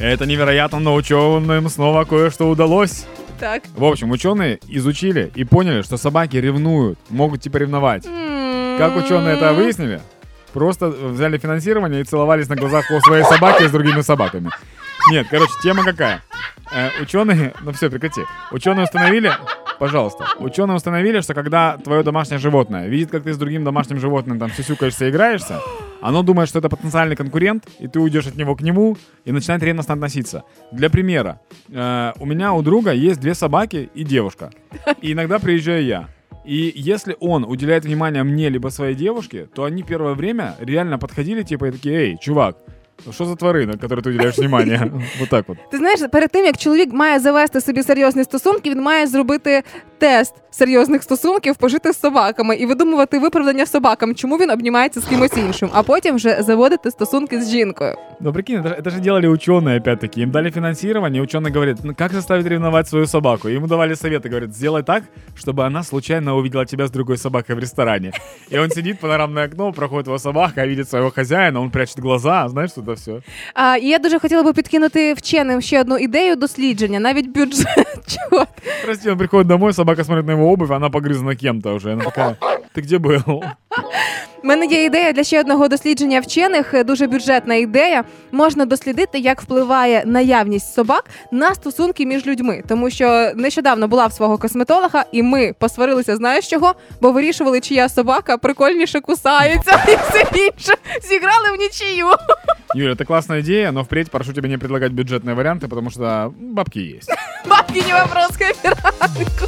Это невероятно, но ученым снова кое-что удалось. Так. В общем, ученые изучили и поняли, что собаки ревнуют, могут типа ревновать. Как ученые это выяснили? Просто взяли финансирование и целовались на глазах у своей собаки с другими собаками. Нет, короче, тема какая? Э, ученые, ну все, прекрати. Ученые установили, пожалуйста, ученые установили, что когда твое домашнее животное видит, как ты с другим домашним животным там сюсюкаешься и играешься, оно думает, что это потенциальный конкурент, и ты уйдешь от него к нему и начинает ревностно относиться. Для примера, э, у меня у друга есть две собаки и девушка. И иногда приезжаю я. И если он уделяет внимание мне либо своей девушке, то они первое время реально подходили, типа, и такие, эй, чувак, що за тварина, которой ти уділяєш внимання? Вот так от. Ти знаєш, перед тим як чоловік має завести собі серйозні стосунки, він має зробити тест серйозних стосунків, пожити з собаками і видумувати виправдання собакам, чому він обнімається з кимось іншим, а потім вже заводити стосунки з жінкою. Ну прикинь, это, это же делали ученые опять-таки. Им дали финансирование, и ученый говорит, ну как заставить ревновать свою собаку? Ему давали советы, говорят, сделай так, чтобы она случайно увидела тебя с другой собакой в ресторане. И он сидит, панорамное окно, проходит его собака, видит своего хозяина, он прячет глаза, знаешь, что это все. А і я дуже хотіла би підкинути вченим ще одну ідею дослідження, навіть бюджет. Чого? Прости, он приходит домой, собака смотрит на его обувь, она погрызана кем-то уже. Она такая, ты где был? У мене є ідея для ще одного дослідження вчених, е, дуже бюджетна ідея. Можна дослідити, як впливає наявність собак на стосунки між людьми. Тому що нещодавно була в свого косметолога, і ми посварилися, знаєш чого? Бо вирішували, чия собака прикольніше кусається і все інше. Зіграли в нічию. Юля, это классная идея, но впредь прошу тебя не предлагать бюджетные варианты, потому что бабки есть. Не вопрос, кооператку.